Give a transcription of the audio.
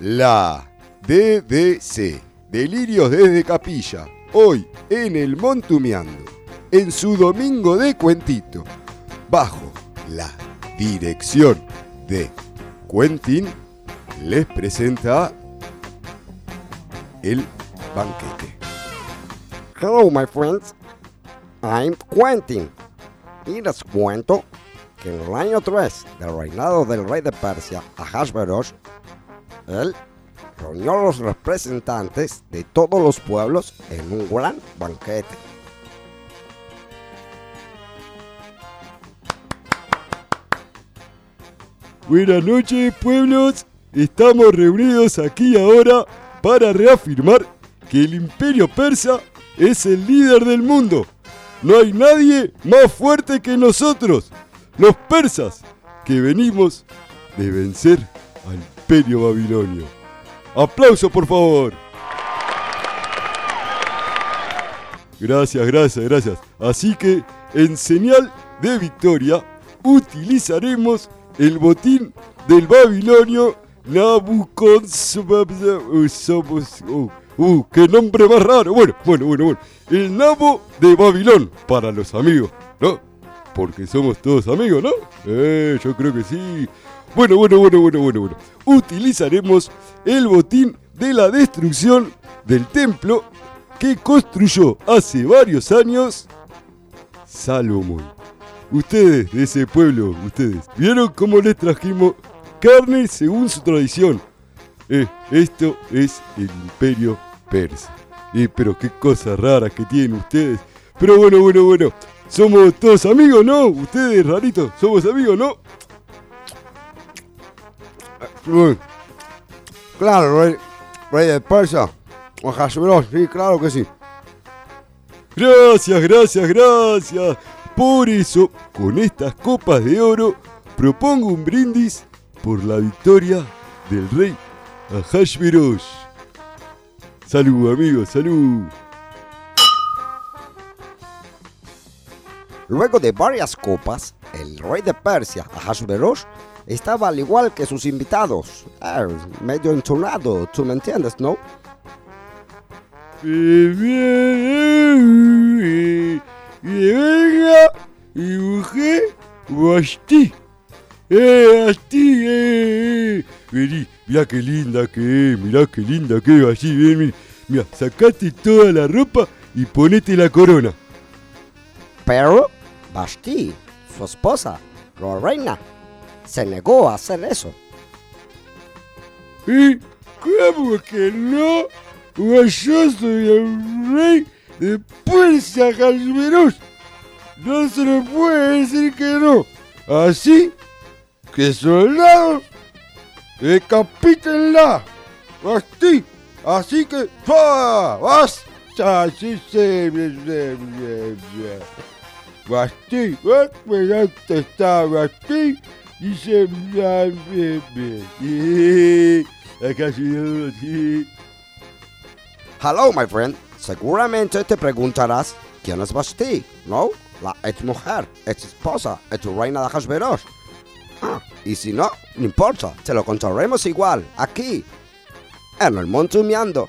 La DDC, Delirios desde Capilla, hoy en el Montumeando, en su domingo de cuentito, bajo la dirección de Quentin, les presenta el banquete. Hello, my friends. I'm Quentin. Y les cuento que en el año 3 del reinado del rey de Persia, Ahasverosh, él reunió a los representantes de todos los pueblos en un gran banquete. Buenas noches, pueblos. Estamos reunidos aquí ahora para reafirmar que el imperio persa es el líder del mundo. No hay nadie más fuerte que nosotros, los persas, que venimos de vencer al imperio babilonio. Aplauso, por favor. Gracias, gracias, gracias. Así que, en señal de victoria, utilizaremos el botín del babilonio Nabucodonosor. Uh, qué nombre más raro. Bueno, bueno, bueno, bueno. El nabo de Babilón para los amigos, ¿no? Porque somos todos amigos, ¿no? Eh, yo creo que sí. Bueno, bueno, bueno, bueno, bueno, bueno. Utilizaremos el botín de la destrucción del templo que construyó hace varios años Salomón. Ustedes de ese pueblo, ustedes, ¿vieron cómo les trajimos carne según su tradición? Eh, esto es el imperio persa. Eh, pero qué cosas raras que tienen ustedes. Pero bueno, bueno, bueno. Somos todos amigos, ¿no? Ustedes, raritos, somos amigos, ¿no? Claro, rey, rey de Persia. Ahasverosh, sí, claro que sí. Gracias, gracias, gracias. Por eso, con estas copas de oro, propongo un brindis por la victoria del rey Ahasverosh. Salud, amigos, salud. Luego de varias copas, el rey de Persia, Ahasverosh, estaba al igual que sus invitados. Ah, medio entonado, tú me entiendes, ¿no? Eh, Basti, eh, Vení, mirá qué linda que es, mirá qué linda que es, así, ven, ven. Mira, sacate toda la ropa y ponete la corona. Pero Basti, su esposa, la reina, se negó a hacer eso. ¿Y cómo que no? Pues yo soy el rey de Persia Hashverosh. No se le puede decir que no. Así que soldados, decapítenla. Basti. Así que. ¡Basta! Así se Basti, ¿dónde está Basti? Dice. Hello, my friend. Seguramente te preguntarás quién es Basti, ¿no? La ex mujer, ex esposa, ex reina de Hashverosh. Ah, y si no, no importa, te lo contaremos igual, aquí, en el Montumeando.